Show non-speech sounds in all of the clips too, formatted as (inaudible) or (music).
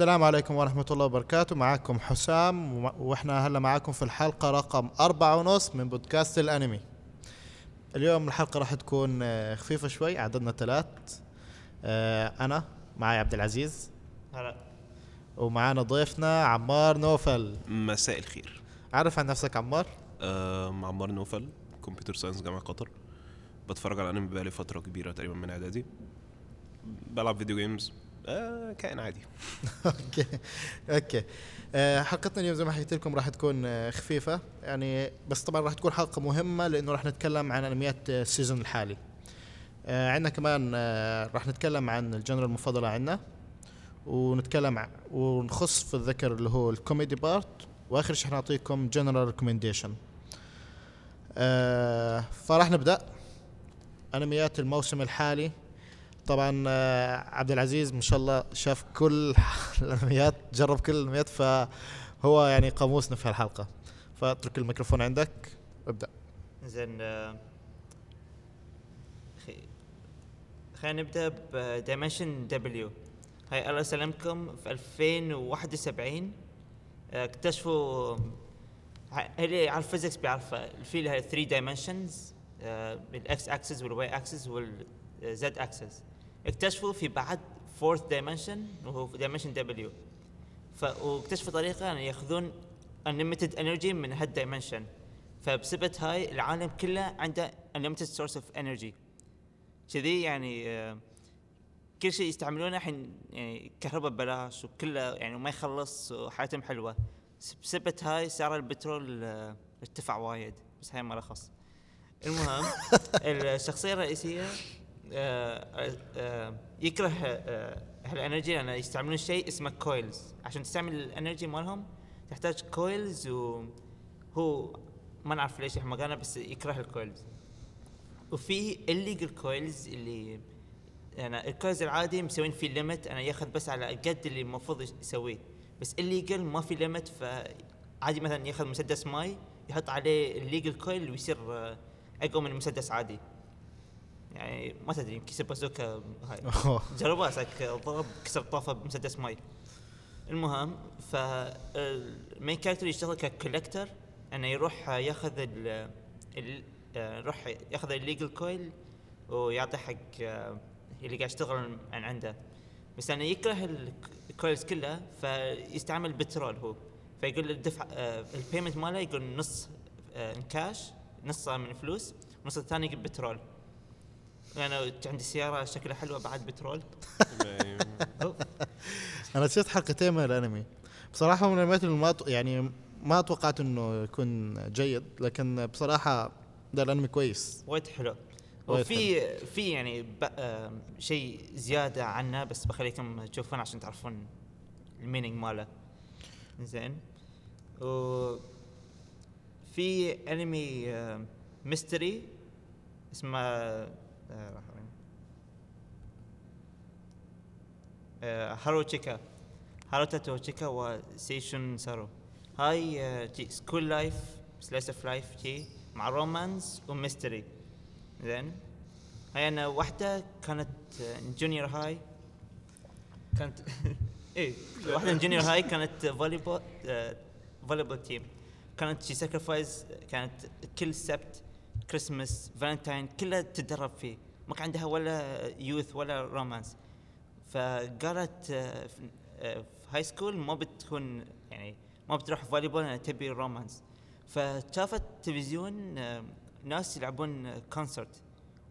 السلام عليكم ورحمة الله وبركاته. معكم حسام وإحنا هلا معكم في الحلقة رقم أربعة ونص من بودكاست الأنمي. اليوم الحلقة راح تكون آه، خفيفة شوي عددنا ثلاث. آه، أنا معي عبد العزيز. هلا. ومعانا ضيفنا عمار نوفل. مساء الخير. عرف عن نفسك عمار؟ آه عمار نوفل computer science جامعة قطر. بتفرج على انمي بقالي فترة كبيرة تقريبا من إعدادي. بلعب video games آه كائن عادي. (laughs) okay. okay. آه، حلقتنا اليوم زي ما حكيت لكم راح تكون آه، خفيفة. يعني بس طبعا راح تكون حلقة مهمة لأنه راح نتكلم عن أنميات آه، ال season الحالي. عندنا كمان راح نتكلم عن ال genre المفضلة عندنا ونتكلم ونخص في الذكر اللي هو ال comedy part. وآخر شيء حنعطيكم general recommendation. فراح نبدأ. أنميات الموسم الحالي. طبعا آه، عبد العزيز ما شاء الله شاف كل (laughs) الأنميات جرب كل الأنميات فهو يعني قاموسنا في هالحلقه فاترك الميكروفون عندك. ابدأ. زين آه، خلينا نبدأ ب Dimension W هاي الله يسلمكم في 2071 آه، اكتشفوا اللي يعرف physics بيعرفها. في لها 3 dimensions الإكس أكسس والواي أكسس والزد أكسس. اكتشفوا في بعد fourth dimension وهو dimension W واكتشفوا طريقة أن ياخذون unlimited energy من هال dimension فبسبب هاي العالم كله عنده unlimited source of energy. كذي يعني آه، كل شيء يستعملونه الحين يعني كهرباء ببلاش وكله يعني ما يخلص وحياتهم حلوة. بسبب هاي سعر البترول آه، ارتفع وايد بس هاي ما رخص المهم (laughs) الشخصية الرئيسية يكره آه، هال energy لأن يستعملون شيء اسمه coils عشان تستعمل ال energy مالهم تحتاج coils وهو ما نعرف ليش إحنا قالنا بس يكره ال coils وفي ال legal coils اللي أنا ال coils العادي مسوين فيه limit أنا ياخذ بس على قد اللي المفروض يسويه. بس ال illegal ما في limit فعادي مثلا ياخذ مسدس ماي يحط عليه ال illegal coil ويصير آه، أقوى من مسدس عادي. يعني ما تدري يمكن بازوكا هاي. جربوا اسك ضرب كسر طافة بمسدس ماي. المهم فال main character يشتغل ك collector إنه يروح ياخذ ال آه، يروح ياخذ ال illegal coil ويعطي حق آه، اللي قاعد يشتغل عن عنده. بس أنا يكره ال- ال coils كلها فيستعمل بترول هو. فيقول الدفع آه، ال payment ماله يقول نص آه، كاش نص من فلوس نص الثاني بترول. أنا عندي سيارة شكلها حلوة بعد بترول. (laughs) أنا شفت حلقتين من الأنمي. بصراحة من الأنميات اللي ما يعني ما توقعت إنه يكون جيد لكن بصراحة ده الأنمي كويس. وايد حلو. وفي في يعني آه، شيء زيادة عنه بس بخليكم تشوفون عشان تعرفون ال meaning ماله. زين و في أنمي آه، mystery اسمه آه،؟ آه، Haruchika. Haruta to Chika wa Seishun Suru. هاي آه، جي school life slice of life جي مع romance و mystery زين. هاي أنا واحدة كانت junior high كانت (laughs) إيه واحدة junior high كانت volleyball volleyball team كانت she sacrifice كانت كل سبت Christmas Valentine كلها تتدرب فيه. ما كان عندها ولا youth ولا romance فقالت آه، في آه، high school ما بتكون يعني ما بتروح volleyball لأنها تبي romance فشافت تلفزيون آه، ناس يلعبون concert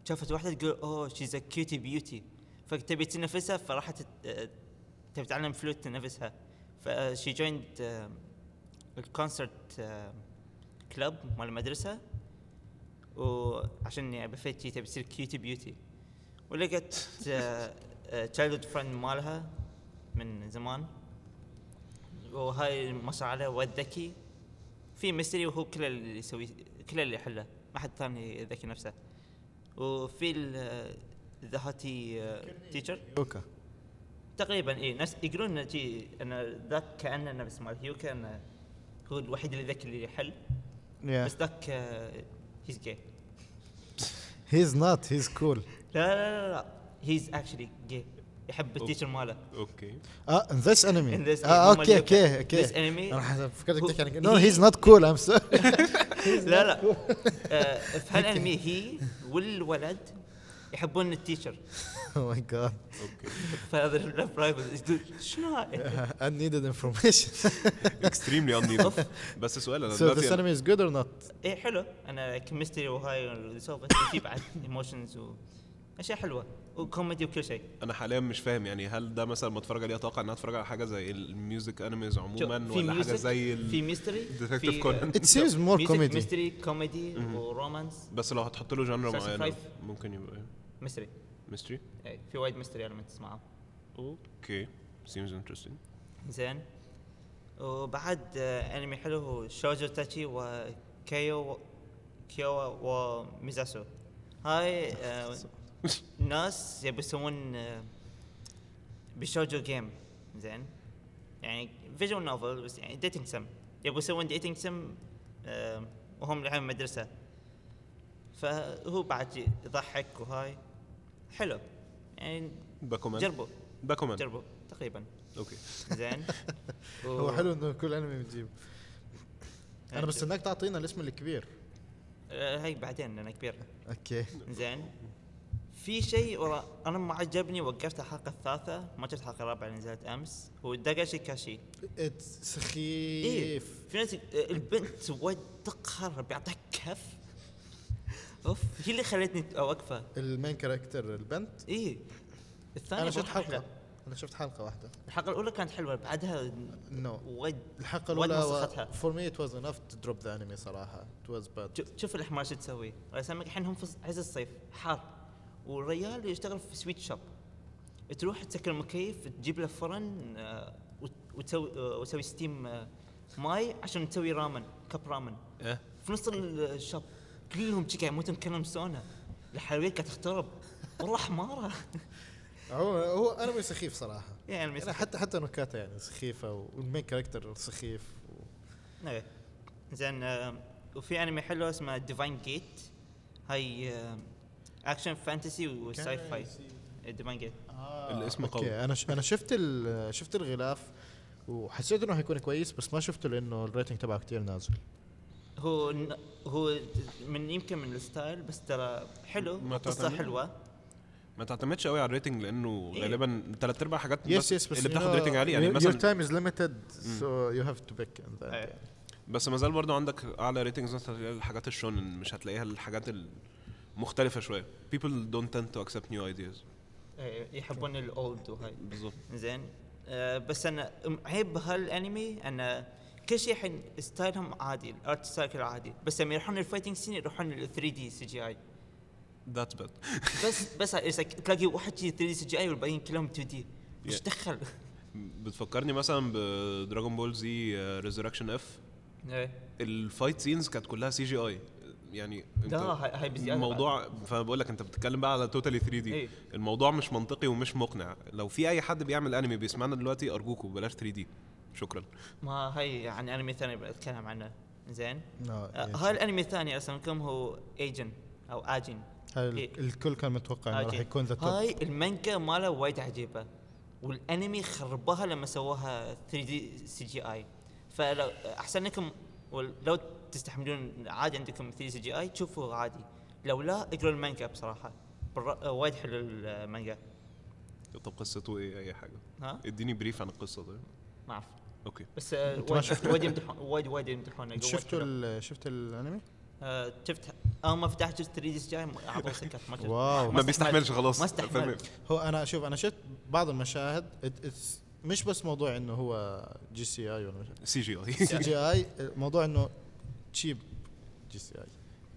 شافت واحدة تقول oh she's a cutie beauty فتبي تنافسها فراحت آه، تبي تتعلم فلوت تنافسها. ف she joined ال concert club مال المدرسة. وعشان يعني بفيت شي تبي تصير cutie beauty ولقت تشايلد فريند مالها من زمان. وهاي ما شاء الله واد ذكي في ميستري وهو كل اللي يسوي كل اللي يحله. ما حد ثاني ذكي نفسه. وفي ذا هاتي تيشر يوكا. تقريبا اي نفس يقولون إن ذاك كأنه نفس مال هيوكا إنه هو الوحيد اللي ذكي اللي يحل. بس ذاك هيز جاي هيز نوت هيز كول لا لا لا لا he's actually gay يحب ال teacher ماله. okay. آه this anime آه okay okay okay this anime- أنا فكرتك تحكي عن نو he- he's not cool I'm sorry لا لا. في هالانمي هي والولد يحبون ال teacher. oh my God Oh فهذا اللف رايفل شنو هاي؟ (laughs) I needed information. (laughs) extremely I need بس سؤال أنا so this دلوقتي anime is good or not? إيه حلو. أنا chemistry وهاي سوف في بعد emotions واشياء حلوة. وكوميدي وكل شيء. أنا حاليا مش فاهم يعني هل ده مثلا ما اتفرج عليه أتوقع ان أنا أتفرج على حاجة زي ال music animes عموما ولا حاجة زي في. mystery Detective Conan. it seems more comedy. mystery comedy و romance بس لو هتحط له معينة life. ممكن يبقى إيه. mystery mystery إيه في وايد mystery elements معاه okay seems interesting. زين وبعد انمي حلو هو ja تاتشي وكيو كيو وميزاسو هاي آه، (laughs) ناس يبي يسوون آه، بشوجو game زين يعني visual novel بس يعني dating sim يبي يسوون dating sim آه، وهم الحين مدرسة. فهو بعد يضحك وهاي. حلو. يعني باكومان جربوا. باكومان جربوا تقريبا. okay. زين. (laughs) هو حلو إنه كل أنمي بتجيب أنا بستناك تعطينا الاسم الكبير. آه، هاي بعدين لأنه كبير. okay. زين. في شيء ورا أنا ما عجبني وقفت الحلقة الثالثة ما شفت الحلقة الرابعة اللي نزلت أمس هو داغاشي كاشي. It's إيه. سخيف. في ناس البنت وايد تقهر بيعطيك كف. أوف هي اللي خلتني اوقفه ال main character البنت إيه. الثانية أنا شفت حلقة. أنا شفت حلقة واحدة. الحلقة الأولى كانت حلوة بعدها no وايد الحلقة الأولى. for me it was enough to drop the anime صراحة. it was bad شوف- الحمار شو تسوي. يسلمك الحين هم في عز الصيف. حار. والريال يشتغل في sweet shop تروح تسكر المكيف تجيب له فرن آه، وت- وتسوي آه، وتسوي steam آه، ماي عشان تسوي رامن cup ramen في نص ال shop. كلهم شي قاعد يموتون كلهم سونا الحلويات قاعد تخترب. والله حمارة. هو هو انمي سخيف صراحة. يعني يعني المسك- حتى حتى نكاتة يعني سخيفة وال main character سخيف و... إيه زين آه، وفي أنمي حلو اسمه Divine Gate هاي action fantasy و sci-fi Divine Gate الاسم قوي. okay. أنا. أنا شفت. شفت الغلاف وحسيت إنه هيكون كويس بس ما شفته لأنه ال rating تبعه كتير نازل. هو ن- هو من يمكن من ال style بس ترى حلو ما قصة؟ حلوة. ما تعتمدش قوي على ال rating لأنه إيه. غالبا ثلاث أرباع حاجات yes yes بس اللي بتاخد rating عالي يعني your مثلا time is limited so you have to pick and that إيه. بس ما زال برضه عندك أعلى ratings مثلا الحاجات ال shonen مش هتلاقيها الحاجات المختلفة شوية. People don't tend to accept new ideas. إيه، يحبون ال old وهاي. بالظبط. زين. آه بس أنا عيب هالأنمي ان كل شيء الحين style هم عادي ال art style عادي. بس لما يروحون ال fighting scene يروحون ال 3 D CGI that's bad. بس بس تلاقي واحد شي 3 D CGI والباقيين كلهم 2 D Yeah. دخل؟ بتفكرني مثلا ب Dragon Ball Z Resurrection F إيه. ال fight scenes كانت كلها CGI يعني انت الموضوع فبقول لك انت بتتكلم بقى على totally 3 D. الموضوع مش منطقي ومش مقنع. لو في أي حد بيعمل انمي بيسمعنا دلوقتي أرجوكوا بلاش 3 D شكرا. ما هاي عن أنمي ثاني بتكلم عنه. زين؟ آه، هاي الأنمي الثاني ارسم لكم هو؟ ايجن أو اجن الكل كان متوقع إنه راح. يكون the top هاي المانجا ماله وايد عجيبة. والأنمي خربوها لما سووها 3 D CGI فلو أحسن لكم لو تستحملون عادي عندكم 3 CGI تشوفوا عادي. لو لا اقروا المانجا بصراحة. وايد حلو المانجا. طب قصته إيه أي حاجة. ها؟ اديني brief عن القصة طيب ما أعرف. okay بس آه، وايد يمدحون وايد وايد يمدحونه وايد شفتوا. ال- شفت الأنمي؟ آه، شفت اول ما فتحت شفت 3 D CGI عطوا سكت ما wow. ما. بيستحملش خلاص ما استحملت هو أنا شوف أنا شفت بعض المشاهد مش بس موضوع إنه هو GCI ولا سي جي اي سي جي اي موضوع إنه cheap جي سي اي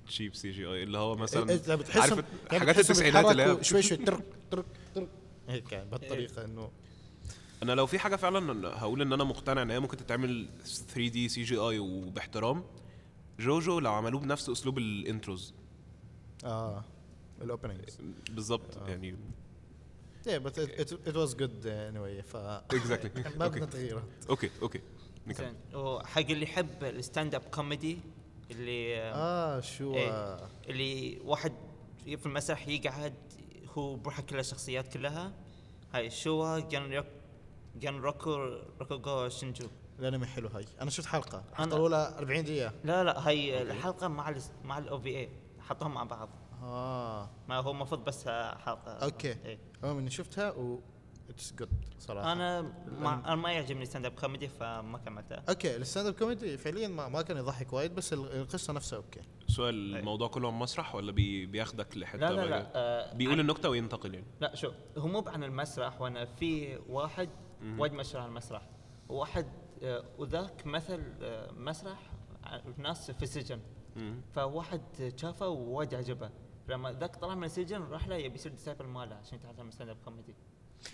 تشيب سي جي اي اللي هو مثلا إيه، عارف حاجات التسعينات اللي هي شوي شوي ترك ترك ترك هيك يعني بهالطريقة إنه أنا لو في حاجة فعلا هقول إن أنا مقتنع إن هي ممكن تتعمل 3 D CGI وباحترام جوجو لو عملوه بنفس أسلوب ال intros آه ال openings بالظبط آه. يعني yeah but it, it, it was good anyway ف exactly (laughs) ما بدنا تغييرات okay okay. زين وحق اللي يحب ال stand up comedy اللي آه. آه شو إيه. آه. اللي واحد في المسرح يقعد هو بروحه كلها شخصيات كلها هاي شوا جن روك جن روكو روكوغو شينجو الانمي حلو هاي. أنا شفت حلقة. أنا- الحلقة الاولى 40 دقيقة. لا لا هاي الحلقة مع ال مع ال OVA حطوهم مع بعض. آه. ما هو المفروض بس حلقة. okay. إيه. المهم إني شفتها و it's good صراحة. أنا ما أنا ما يعجبني stand up comedy فما كملته okay ال stand up comedy فعليا ما, ما كان يضحك وايد بس ال- القصة نفسها okay. سؤال الموضوع كله عن مسرح ولا بي بياخدك لحتة لا لا لا جاي؟ آه بيقول عن- النكتة وينتقل يعني لا شوف هو مو عن المسرح وأنا في واحد وايد مشهور على المسرح. وواحد آه وذاك مثل آه مسرح ع- ناس في السجن. فواحد شافه ووايد عجبه. لما ذاك طلع من السجن راح له يبي يصير disciple ماله عشان يتعلم stand up comedy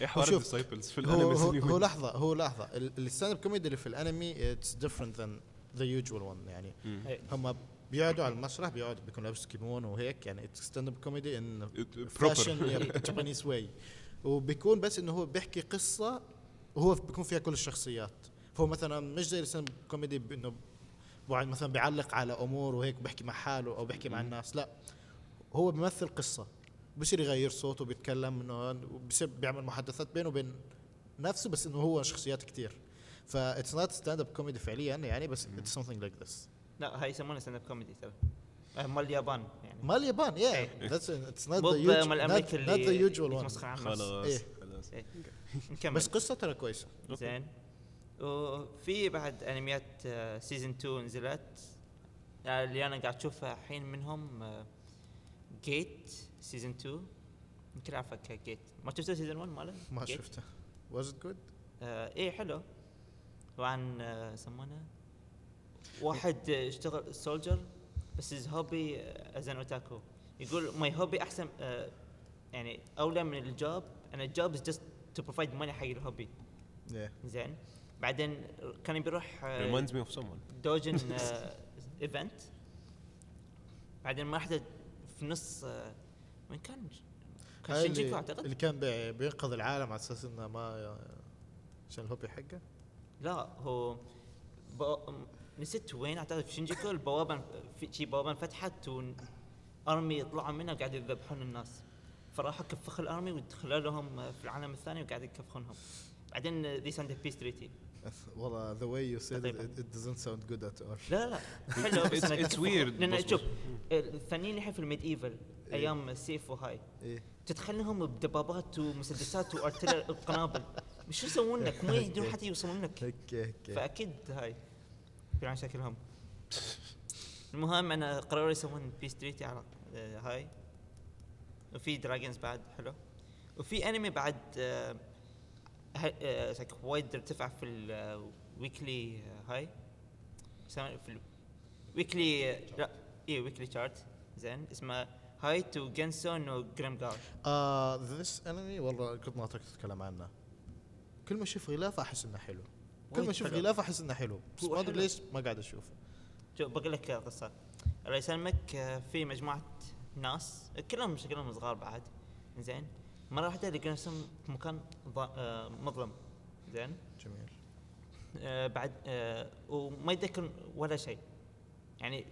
إيه حوار ال disciples في هو الأنمي هو, هو؟ لحظة هو لحظة. ال stand up comedy اللي في الأنمي it's different than the usual one يعني. إيه. هم بيقعدوا على المسرح بيقعد بيكون لابس كيمونو وهيك. يعني it's stand up comedy in fashion proper. Japanese way (laughs) وبيكون بس إنه هو بيحكي قصة وهو بيكون فيها كل الشخصيات. فهو مثلا مش زي ال stand up comedy بانه بقعد مثلا بيعلق على أمور وهيك بيحكي مع حاله أو بيحكي مع الناس. لا هو بيمثل قصة. بصير يغير صوته بيتكلم إنه بصير بيعمل محادثات بينه وبين نفسه بس إنه هو شخصيات كتير. فا it's not stand up comedy فعليا يعني بس it's something like this لا هاي يسمونه stand up comedy ترى. آه، مال اليابان يعني. مال اليابان yeah. that's it's not the مال أمريكا اللي not the usual خلاص إيه. خلاص. إيه. نكمل. بس قصه ترى كويسة. زين. وفي بعد أنميات season 2 نزلت. آه، اللي أنا قاعد أشوفها الحين منهم Gate season 2 يمكن اعرفك Gate ما شفتوا season 1 ماله؟ ما؟ شفته was it good آه إيه حلو. وعن آه، يسمونه؟ واحد آه، اشتغل soldier بس his hobby is an otaku يقول my hobby أحسن آه يعني أولى من ال job أنا ال job is just to provide money حق ال hobby زين بعدين كان بيروح reminds me of someone. doujin event بعدين ما حدا في نص وين كان؟ كان هاي شينجيكو أعتقد؟ اللي كان بي- بينقذ العالم على أساس إنه ما عشان ال hobby حقه؟ لا هو نسيت وين أعتقد في شينجيكو البوابه في شي بوابة انفتحت و army طلعوا منها قاعد يذبحون الناس. فراحوا كفخوا ال army ودخلوا لهم في العالم الثاني وقاعد يكفخونهم. بعدين ذي signed peace treaty والله the way you said. it doesn't sound good at all. لا لا حلو بس كفخ- weird لأن شوف الثانيين الحين في ال medieval أيام السيف وهاي إيه. تدخلهم بدبابات ومسدسات و artillery وقنابل (laughs) شو يسوون لك؟ ما يقدرون حتى يوصلون لك. okay okay. فأكيد هاي. في عن شكلهم. المهم أنا قرروا يسوون peace treaty على آه، هاي. وفي dragons بعد حلو. وفي انمي بعد آه، آه، وايد ارتفع في ال weekly هاي يسمونه في ال weekly لا اي weekly chart زين. اسمه هاي تو جنسون وجريمجار آه this anime والله كنت ناطرك تتكلم عنه. كل ما أشوف غلاف أحس إنه حلو. كل ما أشوف. غلاف أحس إنه حلو. بس ما ادري. ليش ما قاعد اشوفه شوف بقول لك قصة. الله يسلمك. آه، في مجموعة ناس كلهم شكلهم صغار بعد زين. مرة واحدة لقوا نفسهم في مكان آه، مظلم زين. جميل. آه، بعد آه، وما يتذكرون ولا شيء. يعني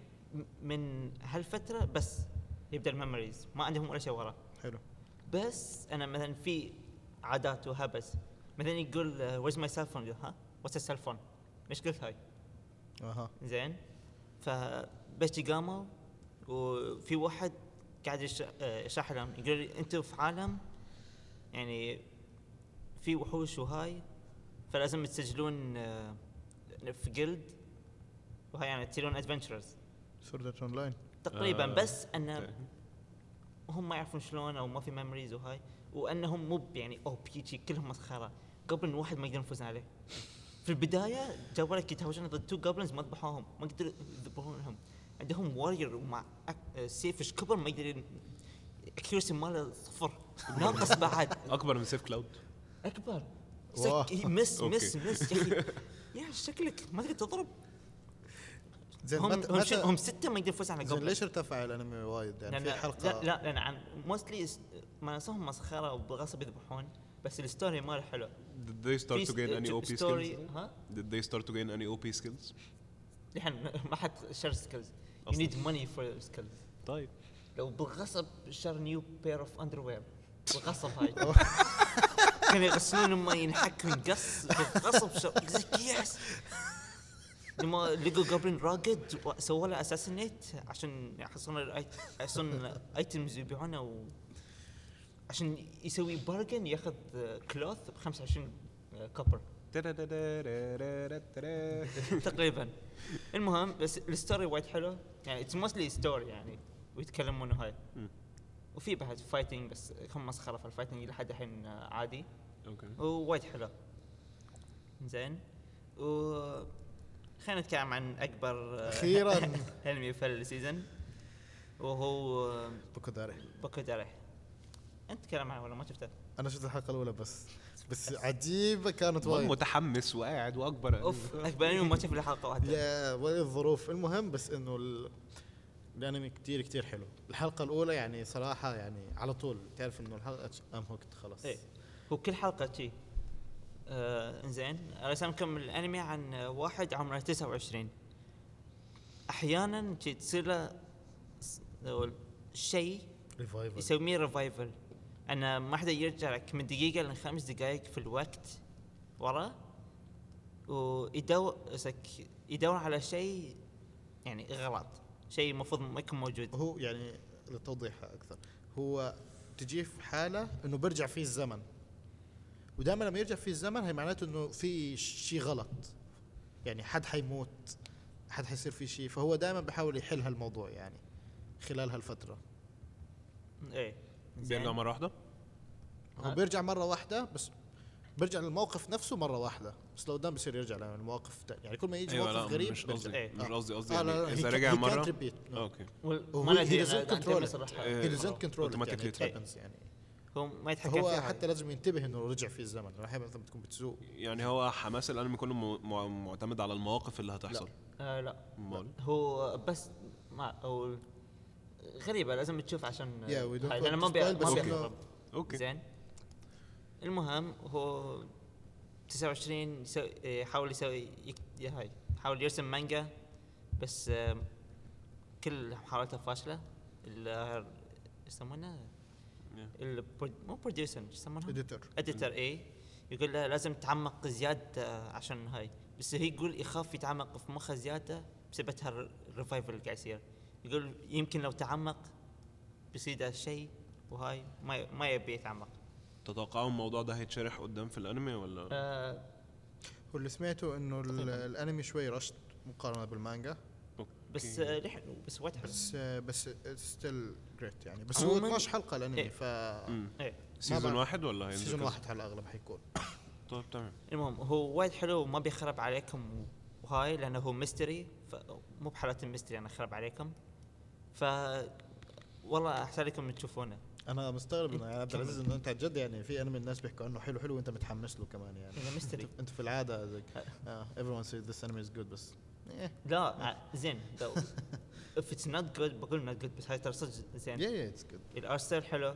من هالفترة بس يبدأ الميموريز ما عندهم ولا شيء وراه حلو. بس أنا مثلا في عادات وهبس مثلا يقول where's my cell phone ها؟ what's ال cell phone إيش قلت هاي؟ أها. زين. فبس قاموا وفي واحد قاعد يش- آه، يشرح لهم يقول لي أنتم في عالم؟ يعني في وحوش وهاي فلازم تسجلون آه، في guild وهاي يعني تصيرون adventurers سورد اون لاين تقريبا آه، بس ان. هم ما يعرفون شلون أو ما في ميموريز وهاي وأنهم مو يعني أو بي جي كلهم مسخره قبل واحد ما يقدر يفوز عليه. في البداية جابوا لك يتهاوشون ضد تو جوبلنز ما ذبحوهم ما قدروا يذبحونهم. عندهم وارير ومع آه، سيف إيش كبر ما يقدر اكيورسي ماله صفر ناقص بعد. (laughs) أكبر من سيف كلاود. أكبر. سك- مس. مس مس يا أخي. (laughs) يا شكلك ما تقدر تضرب. زين هم متى هم, شن- هم ستة ما يقدر يفوز على زين قبل ليش ارتفع الانمي وايد؟ يعني في حلقه لا لا لأن عن mostly ما نسوهم مسخرة وبالغصب يذبحون بس ال story ماله حلو. Did they start to gain any OP story skills? ها Did they start to gain any OP skills? الحين (laughs) ما حد شر skills you. need money for skills طيب. لو بالغصب شر new pair of underwear بالغصب هاي (laughs) كانوا يغسلون الماء ينحك ينقص غصب شو يس لما لقوا goblin راقد سووا له assassinate عشان يحصلون يحصلون items يبيعونه و عشان يسوي bargain ياخذ cloth ب 25 copper تقريبا المهم بس ال story وايد حلو يعني it's mostly story يعني ويتكلمون هاي. وفي بعد fighting بس هم مسخره في ال fighting لحد الحين عادي okay ووايد حلو زين و خلينا نتكلم عن اكبر أخيرا انمي في ال season وهو Boku Dake Boku Dake انت تكلم عنه ولا ما شفته؟ أنا شفت الحلقة الاولى بس بس عجيبة كانت وايد. متحمس وقاعد وأكبر. أوف أكبر انمي ما له حلقه واحدة. يا ولا الظروف المهم بس إنه ال... الأنمي كتير كتير حلو. الحلقة الأولى يعني صراحة يعني على طول تعرف إنه الحلقة ام hooked خلاص. إيه. هو كل حلقة شي. آه إنزين. رسمكم الأنمي عن واحد عمره 29 أحيانا تصير له شيء revival يسميه revival انه ما حدا يرجع لك من دقيقة لخمس دقائق في الوقت ورا ويدور يدور على شيء يعني غلط شيء المفروض ما يكون موجود. هو يعني للتوضيح أكثر هو تجيه في حالة إنه بيرجع فيه الزمن ودائما لما يرجع فيه الزمن هي معناته إنه في شيء غلط يعني حد حيموت حد حيصير فيه شيء فهو دائما بيحاول يحل هالموضوع يعني خلال هالفترة. إيه. بيرجع. مرة واحدة؟ هو بيرجع مرة واحدة بس بيرجع للموقف نفسه مرة واحدة. بس لو قدام بصير يرجع للمواقف يعني كل ما يجي أيوه موقف لا غريب مش. قصدي إيه. مش قصدي قصدي آه يعني لا لا إذا he رجع مرة. No. أوكي. هو ما he doesn't control it. Automatically يعني. هو ما يتحكم فيها. حتى لازم ينتبه إنه رجع في الزمن. لو أحيانا مثلا بتكون بتسوق. يعني هو حماس الأنمي كله معتمد على المواقف اللي هتحصل. آه لا. هو بس ما أو غريبة لازم تشوف عشان لأنه ما to بي spoil، ما بس بيخرب okay. زين. المهم هو 29 يسوي يحاول يسوي يك- يا هاي يحاول يرسم مانجا بس آم، كل محاولاته فاشلة. ال إيش يسمونه؟ ال- مو producer إيش يسمونها؟ editor editor اي يقول له لازم تعمق زيادة عشان هاي. بس هي يقول يخاف يتعمق في مخه زيادة بسبب هال revival اللي قاعد يصير. يقول يمكن لو تعمق بيصير ده شيء وهاي ما ما يبي يتعمق تتوقعوا الموضوع ده هيتشرح قدام في الأنمي ولا آه واللي سمعته إنه. الأنمي شوي rushed مقارنة بالمانجا بس. آه بس وايد حلو بس بس still great يعني بس هو 12 حلقة الأنمي إيه. ف. إيه season. واحد ولا هينزل season؟ واحد على الاغلب حيكون (coughs) طيب تمام المهم هو وايد حلو وما بيخرب عليكم وهاي لأنه هو mystery مو بحالة ال mystery أنا خرب عليكم ف والله أحسن لكم تشوفونه. أنا مستغرب يا عبد العزيز إنه أنت جد يعني في انمي الناس بيحكوا عنه حلو حلو وأنت متحمس له كمان يعني. اذا mystery. انت, في العادة زي uh, everyone says this anime is good بس yeah لا ع- زين. (laughs) If it's not good بقول not good بس هاي ترى صدق زين. Yeah yeah it's good. ال art style حلو.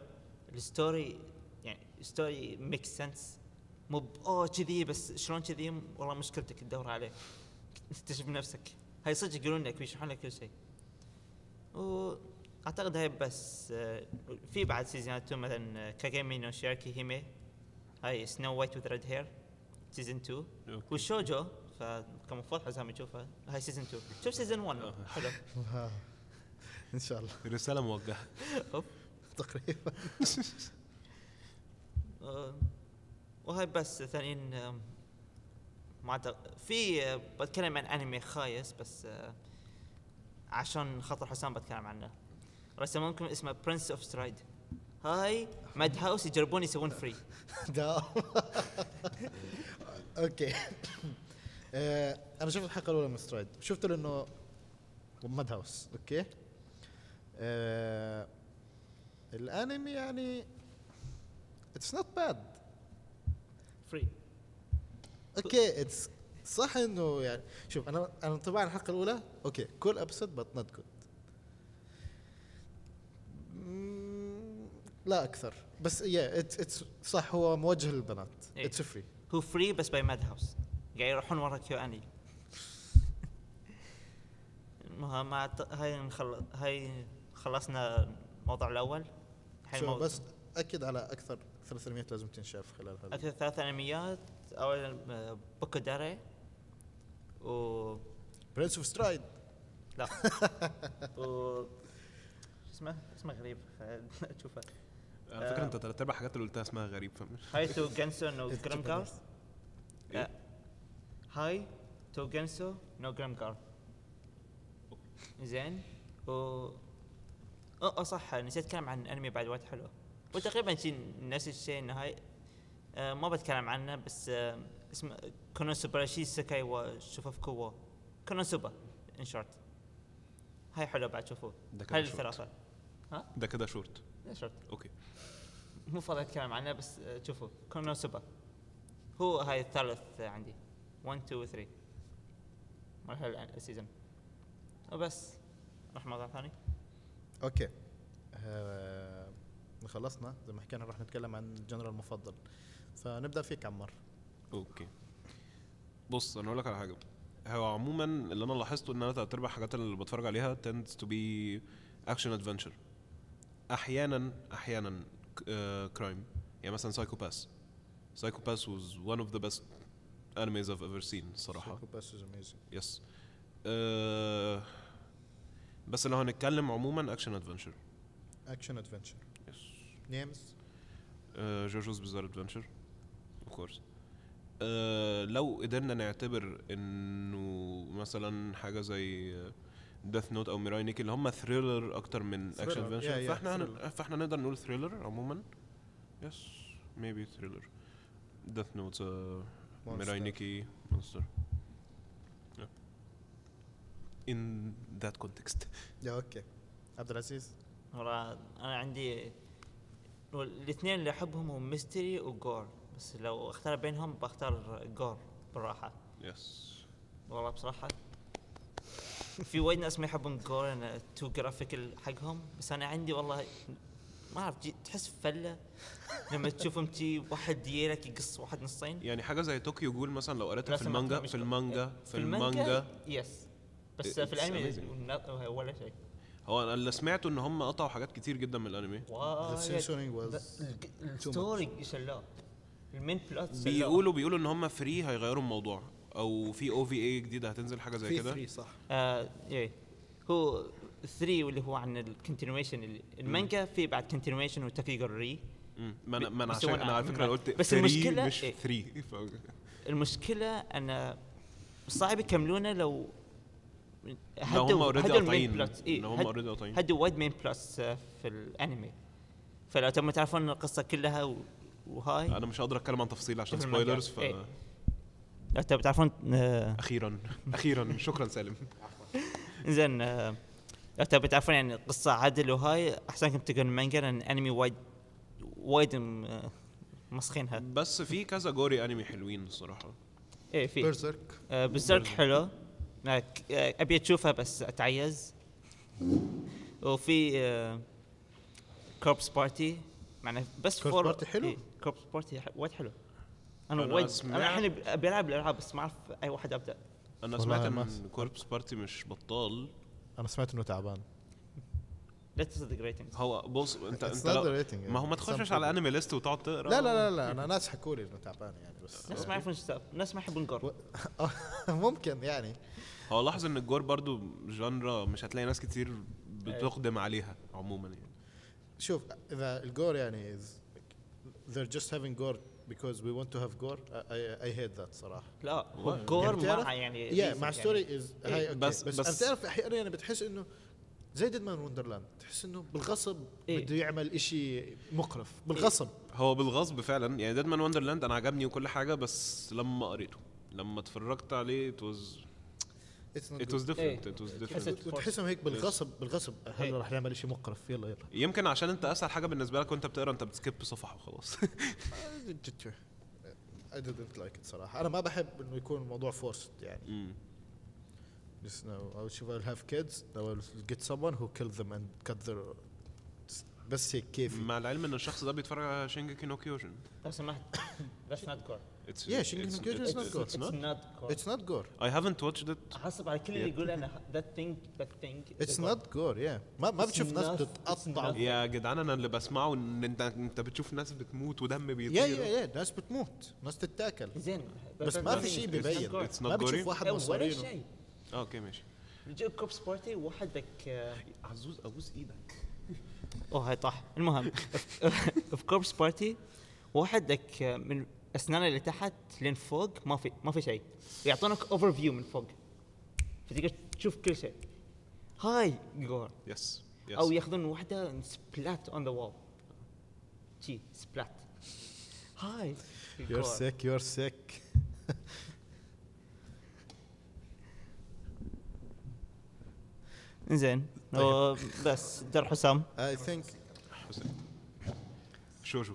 ال story يعني story make sense مو أوه كذي بس شلون كذي؟ والله مشكلتك تدور عليه. تكتشف نفسك. هاي صدق يقولون لك ويشرحون لك كل شيء. وأعتقد هاي بس في بعد سيزونات 2 مثلا كاجيمي نو شيركي هيمي هاي سنو وايت وذ ريد هير سيزون 2 أوكي. والشوجو فكمفروض حزام يشوفها هاي سيزون 2 شوف سيزون 1 آه. حلو. (laughs) إن شاء الله. رسالة موجهه. تقريبا. (laughs) آه، وهاي بس ثانيين ما في آه، بتكلم عن أنمي خايس بس آه، عشان خاطر حسام بتكلم عنه. رسمونكم اسمه Prince of Stride هاي Madhouse يجربون يسوون Free (laughs) (laughs) okay. آه، أنا شفت الحلقة الأولى من Stride شفت له إنه Madhouse okay. آه، الأنمي يعني it's not bad Free okay it's صح إنه يعني شوف أنا أنا طبعا الحلقة الأولى okay cool episode but not good لا أكثر بس yeah it's صح هو موجه للبنات. إيه. it's Free هو Free بس by Madhouse قاعد يروحون ورا KyoAni المهم هاي نخل... هاي خلصنا الموضوع الأول. شو بس أكد على أكثر ثلاث انميات لازم تنشاف خلال هذا. أكثر ثلاث انميات أول Boku Dake. و Prince of Stride لا و شو اسمه اسمه غريب اشوفه على فكره أنت ثلاث ارباع الحاجات اللي قلتها اسمها غريب فاهم؟ هاي تو جنسو نو جرامجار إيه؟ هاي تو جنسو نو جرامجار زين. و آه صح نسيت أتكلم عن أنمي بعد وايد حلو. وتقريبا شي نفس الشيء النهاية آه ما بتكلم عنه بس آه اسمه كونوسوبا شي سكاي وشوفوفكو و كونوسوبا ان شورت هاي حلو بعد شوفوه ده هاي شورت. الثلاثة ها؟ ده كده شورت. شورت أوكي. مو فاضي أتكلم عنه بس آه، شوفوا كونوسوبا هو هاي الثالث عندي. 1 2 3 مرحلة ال season. وبس. نروح موضوع ثاني okay. آه خلصنا. زي ما حكينا راح نتكلم عن ال genre المفضل. فنبدأ فيك عمار okay. بص أنا أقول لك على حاجة. هو عموما اللي أنا لاحظته إن أنا تلات ارباع الحاجات اللي بتفرج عليها tends to be action adventure. أحيانا أحيانا crime يعني مثلا Psycho-Pass Psycho-Pass was one of the best animes I've ever seen الصراحه بس is amazing yes أه بس لو هنتكلم عموما action adventure action adventure yes names JoJo's Bizarre Adventure of course لو قدرنا نعتبر إنه مثلا حاجة زي Death Note أو Mirai Nikki اللي هم thriller أكتر من action adventure yeah, فإحنا thriller. فإحنا نقدر نقول thriller عموما. yes maybe thriller Death Note Mirai Monster. Nikki Monster in that context. yeah okay عبد العزيز أنا عندي الاثنين اللي أحبهم هم mystery و gore بس لو أختار بينهم بختار gore بالراحة. yes والله بصراحة في وايد ناس ما يحبون gore أنه too graphical حقهم بس أنا عندي والله ما أعرف تحس فلة لما تشوفهم تي واحد يلك يقص واحد نصين. يعني حاجة زي طوكيو جول مثلا لو قريتها في المانجا في المانجا في المانجا؟ المانجا. yes بس في الأنمي. ولا شيء. هو أنا اللي سمعته إن هم قطعوا حاجات كتير جدا من الأنمي. الج- الستوري شلاه المين بلوت. بيقولوا بيقولوا إن هم فري هيغيروا الموضوع. أو في أو في اي جديدة هتنزل حاجة زي في كده؟ 3 صح. آه إيه. هو 3 واللي هو عن الكونتينيويشن المانجا في بعد كونتينيويشن وتكيجر ري. ما أنا ما أنا عشان أنا على أنا- فكرة قلت بس free المشكلة مش إيه؟ 3 (laughs) المشكلة إن صعب يكملونه لو لو هم اوريدي هدوا قاطعين. هم already قاطعين. هدوا وايد main plots آه، في الانمي. فلو تبون تعرفون القصة كلها وهاي. أنا مش هقدر أتكلم عن تفاصيل عشان. spoilers ف إيه. تبون تعرفون آه، أخيرا. (laughs) أخيرا. شكرا سالم زين آه، لو تبون تعرفون يعني قصة عدل وهاي. أحسن لكم تقرون المانجا لأن الانمي وايد وايد آه، مسخينها بس في كذا gory أنمي حلوين الصراحة. إيه في. Berserk آه، Berserk حلو. آه، آه، أبي أشوفها بس أتعيز. وفي Corpse Party معنا Corpse Party حلو؟ Corpse Party وايد حلو. أنا أنا وايد أنا الحين ابي العب الألعاب بس ما أعرف أي واحد ابدا أنا سمعت إن Corpse Party مش بطال. أنا سمعت إنه تعبان. لا تصدق ratings هو بص انت أنت ما هو ما. تخشش على. anime list وتقعد تقرأ. لا لا لا لا أنا ناس حكوا لي إنه تعبان يعني بس (laughs) ناس ما يعرفون. ناس ما يحبون gore (laughs) ممكن يعني. هو لاحظ إن ال gore برضو genre مش هتلاقي ناس كتير بتقدم عليها عموما يعني. شوف إذا ال gore يعني they're just having gore because we want to have gore I, I, I hate that صراحة لا. gore يعني مع يعني يا reason مع يعني. story is إيه، هاي. بس- بس, بس- بس تعرف أحيانا يعني بتحس إنه زي Deadman Wonderland تحس إنه بالغصب إيه. بده يعمل إشي مقرف بالغصب هو بالغصب فعلا يعني ديدمان وندرلاند أنا عجبني وكل حاجة بس لما قريته لما اتفرجت عليه it was It's not it good. was different. إيه. it was تحس different. وتحسهم هيك بالغصب بالغصب. إيه. هلا رح نعمل إشي مقرف؟ يلا يلا. يمكن عشان أنت أسهل حاجة بالنسبة لك وأنت بتقرأ أنت بتسكيب صفحة وخلاص. (laughs) I didn't like it صراحة. أنا ما بحب إنه يكون الموضوع forced يعني. just no أو شوف I'll have kids. I will get someone who kill them and cut their بس هيك كيفي. مع العلم إن الشخص ده بيتفرج على شينجيكي نو كيوجن لو سمحت. (laughs) That's not gore. It's, Yeah, Shingeki no it's- Kyojin is it's- not it's- good. It's It's not. not gore. It's not gore. I haven't watched it. حسب على كل اللي يقول أنا that thing that thing It's not gore yeah. ما ما It's بتشوف ناس not- بتتقطع it's not- يا جدعان أنا اللي بسمعه إن انت أنت بتشوف ناس بتموت ودم يا بيطير يا يا ناس بتموت. ناس تتاكل. زين. بس ما في شيء بيبين It's not ما بتشوف. واحد ولا مصارينه شيء. آه أوكي ماشي. يجي Corpse Party وحدك آه، عزوز ابوس إيدك. أوه هاي طاح. المهم في Corpse Party وحدك من اسنانه اللي تحت لين فوق ما في ما في شيء. يعطونك overview من فوق. فتقدر تشوف كل شيء. هاي gore yes أو ياخذون واحدة splat on the wall she splat هاي you're sick you're sick. (laughs) زين بس در حسام I think حسين شوشو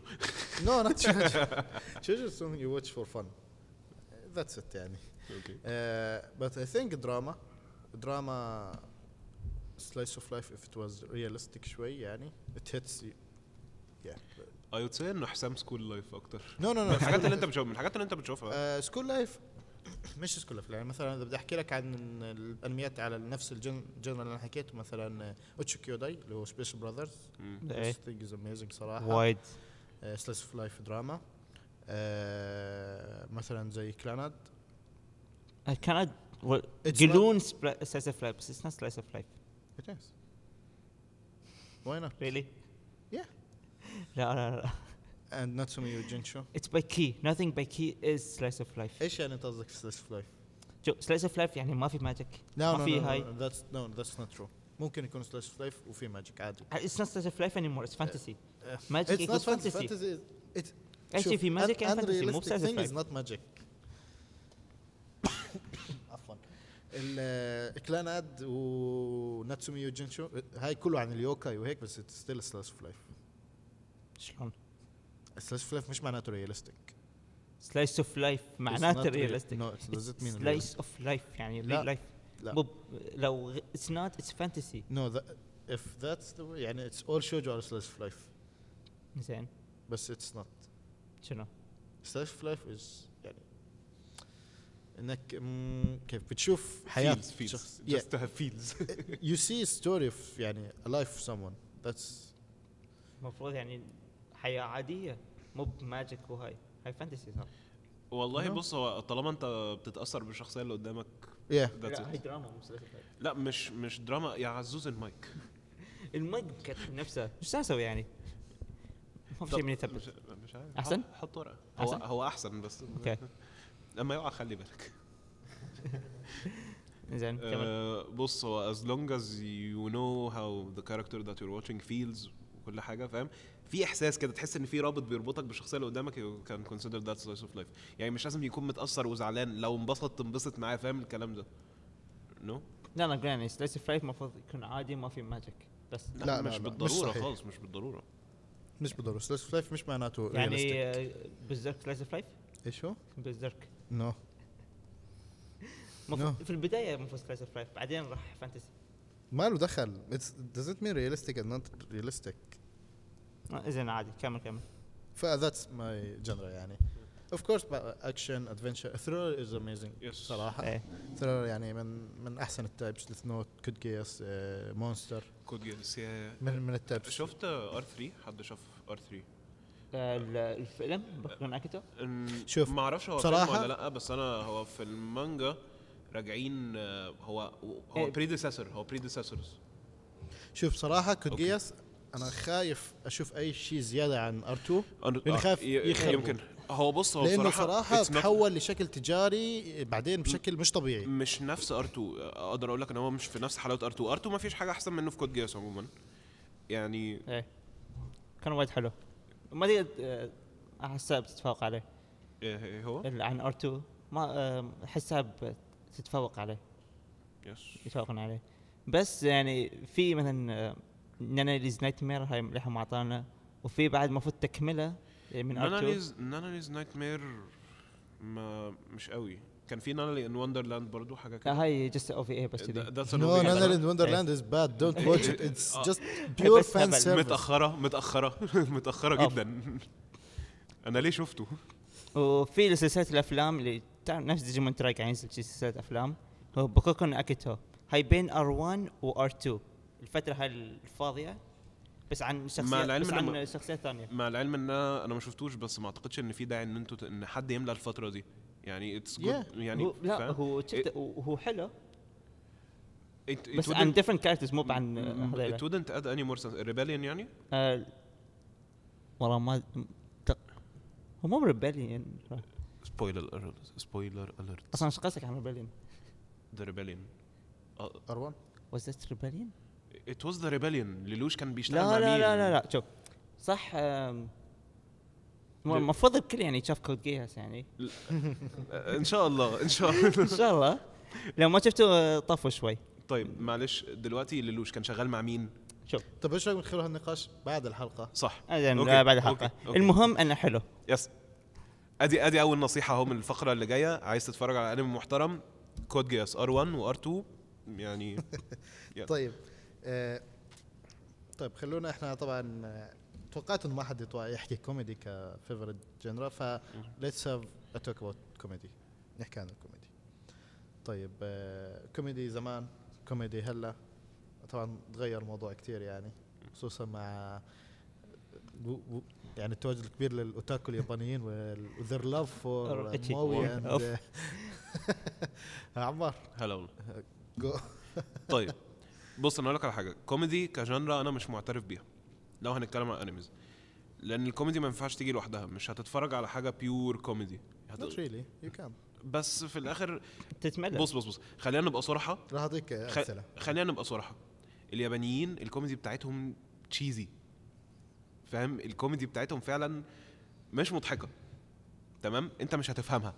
no not Shoujo Shoujo is something you watch for fun that's it يعني أوكي uh, but I think drama drama slice of life if it was realistic شوي يعني it hits you yeah اي وود سي انه حسام سكول لايف أكتر no no من no الحاجات اللي انت بتشوفها من الحاجات اللي انت بتشوفها سكول لايف مش سكول لايف يعني مثلا إذا بدي أحكي لك عن الأنميات على نفس الجن جنرال اللي أنا حكيته مثلا اوتشو كيوداي اللي هو سبيشال براذرز مم. This thing is amazing صراحة. وايد. سلايس اوف لايف دراما مثلا زي كلاناد It's قلون سلايس اوف لايف بس اتس نوت سلايس اوف لايف it is. Why not? ريلي Yeah. لا لا لا. And Natsume Yujincho اتس باي كي nothing باي كي از سلايس اوف لايف إيش يعني انت قصدك في سلايس اوف لايف؟ سلايس اوف لايف يعني ما في ماجيك لا ما no, في no, هاي no, that's no that's not true. ممكن يكون سلايس اوف لايف وفي ماجيك عادي. اتس نوت سلايس اوف لايف اني مور اتس فانتسي Uh, Magic it's equals not fantasy. Fantasy. fantasy it's Actually في magic and fantasy مو unrealistic slice of thing is life. not magic. عفوا ال Clannad و Natsume Yujincho هاي كله عن اليوكاي وهيك بس still slice of life شلون؟ slice of life مش معناته realistic slice of life معناته no mean slice of life يعني لا. لايف لا. مو لو it's not it's fantasy no that, if that's the way يعني it's all shoujo are slice of life. زين. بس it's not. شنو؟ slice of life is يعني إنك كيف؟ بتشوف حياة feels. feels. شخص just to have feels. You see a story of يعني a life of someone. That's المفروض يعني حياة عادية. مو ب magic وهاي. هاي fantasy صار والله No. بص هو طالما انت بتتأثر بالشخصية اللي قدامك yeah. لا، هاي it دراما لا مش مش دراما يا عزوز المايك. (laughs) المايك كانت نفسها. إيش أسوي يعني؟ ما في شيء من يثبت مش مش عارف. أحسن؟ حط- ورقة. هو أحسن؟ هو أحسن بس. أوكي. (laughs) لما يقع خلي بالك. (laughs) زين كمل. آه، بص هو as long as you know how the character that you're watching feels وكل حاجة فاهم؟ في إحساس كده تحس إن في رابط بيربطك بالشخصية اللي قدامك can consider that slice of life. يعني مش لازم يكون متأثر وزعلان لو انبسط تنبسط معاه فاهم الكلام ده؟ No لا لا يعني slice of life المفروض يكون عادي ما في magic بس لا, لا، مش لا، مش بالضرورة صحيح. خالص مش بالضرورة. مش بالضرورة. slice of life مش معناته يعني Berserk slice of life إيش هو؟ Berserk no. مفروض في البداية المفروض slice of life بعدين راح fantasy ما له دخل؟ It's, does it mean realistic and not realistic? زين عادي كمل كمل. ف that's my genre يعني. Of course action adventure thriller is amazing Yes. صراحة. إيه. Thriller يعني من من أحسن التايبس ديث نوت كود جيس مونستر كود جيس من من التايبس. شفت ار 3 حد شاف ار 3 آه، ال- الفيلم؟ بكون اكيتو شوف، ما أعرفش هو بصراحة- فيلم ولا لأ بس أنا هو في المانجا راجعين آه، هو هو إيه. بريديسيسور هو بريديسيسورز شوف صراحة كود أوكي. جيس أنا خايف أشوف أي شيء زيادة عن ار2 لأني لاني خايف يخربوا. يمكن. هو بص هو لأنه not- تحول لشكل تجاري بعدين بشكل مش طبيعي. مش نفس R 2 أقدر أقول لك إن هو مش في نفس حلاوة R 2 R 2 ما فيش حاجة أحسن منه في Code Geass عموما. يعني إيه. كان وايد حلو. ما تقدر آه، احسها بتتفوق عليه. إيه إيه هو؟ عن R 2 ما آه، احسها بتتفوق عليه. yes يتفوقون عليه. بس يعني في مثلا آه، Nunnally's Nightmare هاي اللي هم اعطانا وفي بعد المفروض تكملة من ار 2 ناناليز ناناليز نايت مير ما مش قوي كان في نانالي إن وندرلاند برضو حاجة كده لا هاي جست أو في اي بس. Netherlands Wonderland is bad. Don't (laughs) watch it. It's آه. just (laughs) pure بس fan هبل. service. متأخرة متأخرة (laughs) متأخرة آه. جدا أنا ليه شفته وفي سلسله الأفلام اللي تعرف نفس ديجيمون تراي قاعد ينزل شي سلسلة أفلام هو بوكوكون اكيتو هاي بين ار1 وار2 الفترة هاي الفاضية بس عن شخصيات العلم بس عن شخصيات ثانية. مع العلم ان أنا أنا ما شفتوش بس ما أعتقدش إن في داعي إن أنتوا إن حد يملى الفترة دي. يعني it's good Yeah. يعني هو لا فاهم؟ هو شفت هو حلو It- it بس wouldn't- عن different characters مو عن م- it هذيلا wouldn't add any more sense. Rebellion يعني؟ آه، والله ما هو مو rebellion spoiler alert. Spoiler alert. أصلا إيش قصدك عن rebellion؟ the rebellion. Uh, R1 was that rebellion؟ It was the rebellion. ليلوش كان بيشتغل لا مع لا مين لا لا لا. شوف صح؟ المفروض الكل يعني شاف Code Geass يعني. إن شاء الله إن شاء (laughs) الله. إن شاء الله. لو ما شفته آه، طفوا شوي. طيب معلش دلوقتي ليلوش كان شغال مع مين؟ شوف. طيب إيش رأيك ندخل هالنقاش بعد الحلقة؟ صح. أوكي، بعد أوكي، الحلقة. أوكي. المهم إنه حلو. yes أدي أدي أول نصيحة أهو من الفقرة اللي جاية. عايز تتفرج على أنمي محترم؟ Code Geass R 1 و R 2 يعني (laughs) طيب. آه طيب خلونا إحنا طبعا آه، توقعت انه ما حد يحكي comedy ك favorite genre ف let's talk about comedy نحكي عن الكوميدي. طيب آه كوميدي زمان كوميدي هلأ طبعا تغير الموضوع كتير يعني خصوصا مع و- و- يعني التواجد الكبير لل otaku اليابانيين و their love for. moe عمار. هلا والله. طيب. بص أنا أقول لك على حاجة. comedy ك genre أنا مش معترف بيها لو هنتكلم عن animes لأن الكوميدي ما ينفعش تيجي لوحدها. مش هتتفرج على حاجة pure comedy هت... not really you كان بس في الآخر تتملى. بص بص بص. خلينا نبقى صراحة. راح أعطيك خ... أمثلة. خلينا نبقى صراحة. اليابانيين الكوميدي بتاعتهم cheesy فاهم؟ الكوميدي بتاعتهم فعلا مش مضحكة. تمام؟ أنت مش هتفهمها.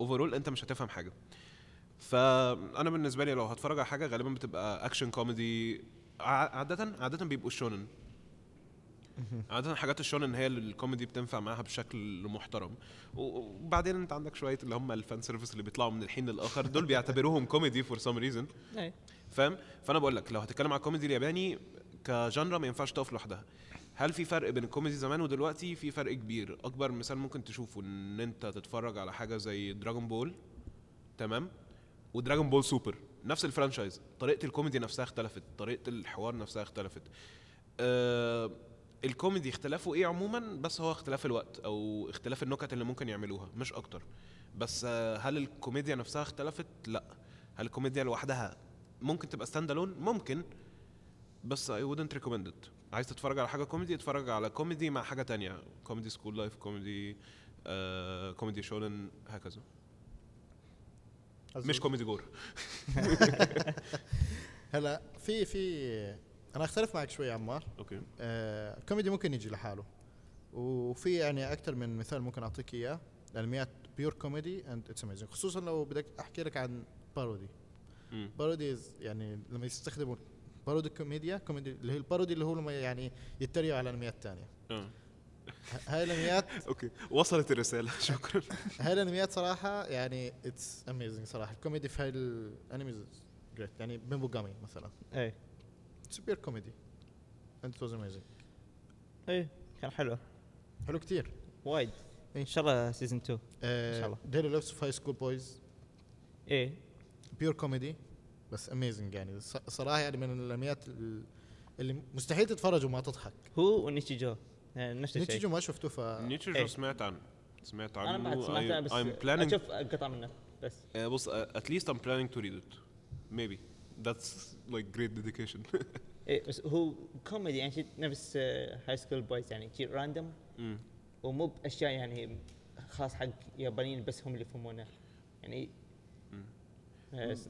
overall أنت مش هتفهم حاجة. فأنا بالنسبة لي لو هتفرج على حاجة غالبا بتبقى action comedy عادة عادة بيبقوا shonen عادة حاجات ال shonen هي اللي الكوميدي بتنفع معاها بشكل محترم. وبعدين انت عندك شوية اللي هم ال fan service اللي بيطلعوا من الحين للآخر دول بيعتبروهم comedy for some reason. فاهم؟ فأنا بقول لك لو هتتكلم على الكوميدي الياباني ك genre ما ينفعش تقف لوحدها. هل في فرق بين الكوميدي زمان ودلوقتي؟ في فرق كبير. أكبر مثال ممكن تشوفه إن أنت تتفرج على حاجة زي Dragon Ball تمام؟ و Dragon Ball Super نفس ال franchise. طريقة الكوميدي نفسها اختلفت طريقة الحوار نفسها اختلفت. آه الكوميدي اختلافه إيه عموما؟ بس هو اختلاف الوقت أو اختلاف النكت اللي ممكن يعملوها مش أكتر. بس آه هل الكوميديا نفسها اختلفت؟ لأ. هل الكوميديا لوحدها ممكن تبقى stand alone ممكن. بس I wouldn't recommend it. عايز تتفرج على حاجة كوميدي؟ اتفرج على كوميدي مع حاجة تانية. comedy school life comedy آه comedy shonen هكذا. مش comedy pure. (laughs) هلا في في أنا أختلف معك شوي يا عمار. أوكي. آه كوميدي ممكن يجي لحاله. وفي يعني أكثر من مثال ممكن أعطيك إياه. الانميات pure comedy and it's amazing خصوصا لو بدك أحكي لك عن parody. parody يعني لما يستخدموا parody كوميديا كوميدي اللي هي ال parody اللي هو لما يعني يتريقوا على انميات ثانية آه. هاي الانميات (laughs) أوكي وصلت الرسالة. (laughs) شكرا. هاي الانميات صراحة يعني it's amazing صراحة. الكوميدي في هاي ال animes great يعني Binbougami مثلا. إيه it's pure comedy and it was amazing إيه كان حلو. حلو كثير وايد. إيه. إن شاء الله season 2 شاء الله. Daily Lives of High School Boys إيه pure comedy بس amazing يعني. ص- صراحة يعني من الانميات ال- اللي مستحيل تتفرج وما تضحك. هو و Nichijou آه، نفس الشيء. Nichijou ما شفته ف Nichijou إيه. سمعت عنه. سمعت أنا عنه. بعد سمعتها بس I'm planning أشوف قطع منه بس. uh, بص at least I'm planning to read it. Maybe. That's like great dedication. (laughs) إيه بس هو كوميدي يعني نفس High School Boys يعني شي random. ومو بأشياء يعني خاص حق يابانيين بس هم اللي يفهمونه. يعني آه،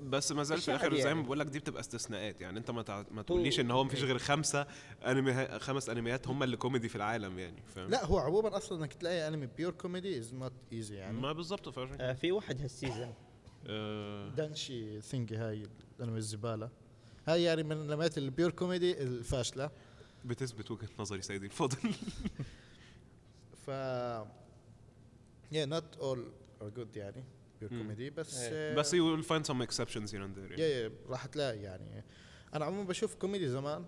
بس ما زال في الآخر زي يعني. ما بقول لك دي بتبقى استثناءات يعني انت ما تع... ما تقوليش إن هو مفيش غير خمسة انمي خمس أنميات هم اللي كوميدي في العالم يعني فاهم؟ لا هو عموما أصلا إنك تلاقي أنمي pure comedy is not easy يعني. ما بالظبط آه، في واحد هال season. آه. دانشي ثينجي هاي الانمي الزبالة. هاي يعني من الأنميات ال pure comedy الفاشلة. بتثبت وجهة نظري سيدي الفاضل (laughs) (laughs) ف yeah not all are good يعني. pure. comedy بس إيه. آه، بس you will find some exceptions here and there يعني. يا راح تلاقي يعني. أنا عموما بشوف كوميدي زمان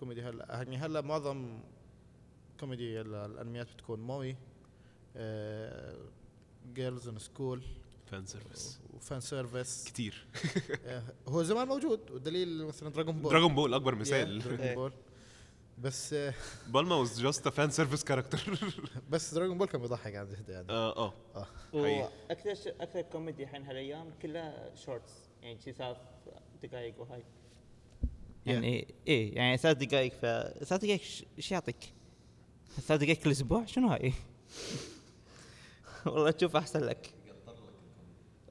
كوميدي هلا يعني هلا معظم كوميدي هلا الأنميات بتكون moe girls in school fan service و fan service. كتير. (laughs) آه، هو زمان موجود والدليل مثلا دراجون بول دراجون بول أكبر مثال. دراجون (laughs) بول بس Bulma was just a fan service character بس دراجون بول كان بيضحك عن جد يعني. آه آه. وأكثر ش... أكثر كوميدي الحين هالأيام كلها shorts يعني شي ثلاث دقائق وهاي. يعني إيه يعني ثلاث دقائق ف ثلاث دقائق ش- إيش يعطيك؟ ثلاث دقائق كل أسبوع شنو هاي؟ (laughs) والله تشوف أحسن لك.